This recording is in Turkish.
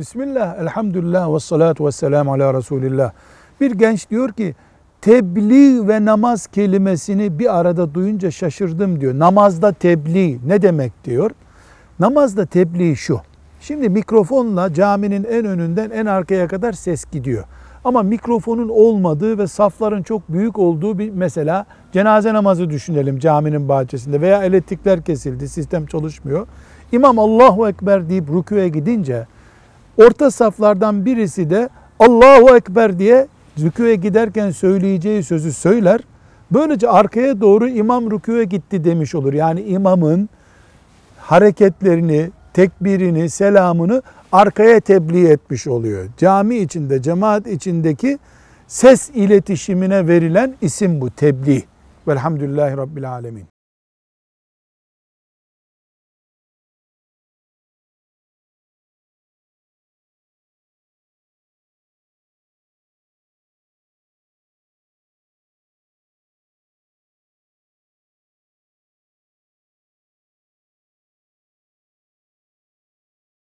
Bismillah, elhamdülillah ve salatu ve selamu ala Resulillah. Bir genç diyor ki tebliğ ve namaz kelimesini bir arada duyunca şaşırdım diyor. Namazda tebliğ ne demek diyor. Namazda tebliğ şu. Şimdi mikrofonla caminin en önünden en arkaya kadar ses gidiyor. Ama mikrofonun olmadığı ve safların çok büyük olduğu bir mesela cenaze namazı düşünelim caminin bahçesinde veya elektrikler kesildi, sistem çalışmıyor. İmam Allahu Ekber deyip rüküye gidince orta saflardan birisi de Allahu Ekber diye rüküye giderken söyleyeceği sözü söyler. Böylece arkaya doğru imam rüküye gitti demiş olur. Yani imamın hareketlerini, tekbirini, selamını arkaya tebliğ etmiş oluyor. Cami içinde, cemaat içindeki ses iletişimine verilen isim bu tebliğ. Velhamdülillahi Rabbil Alemin.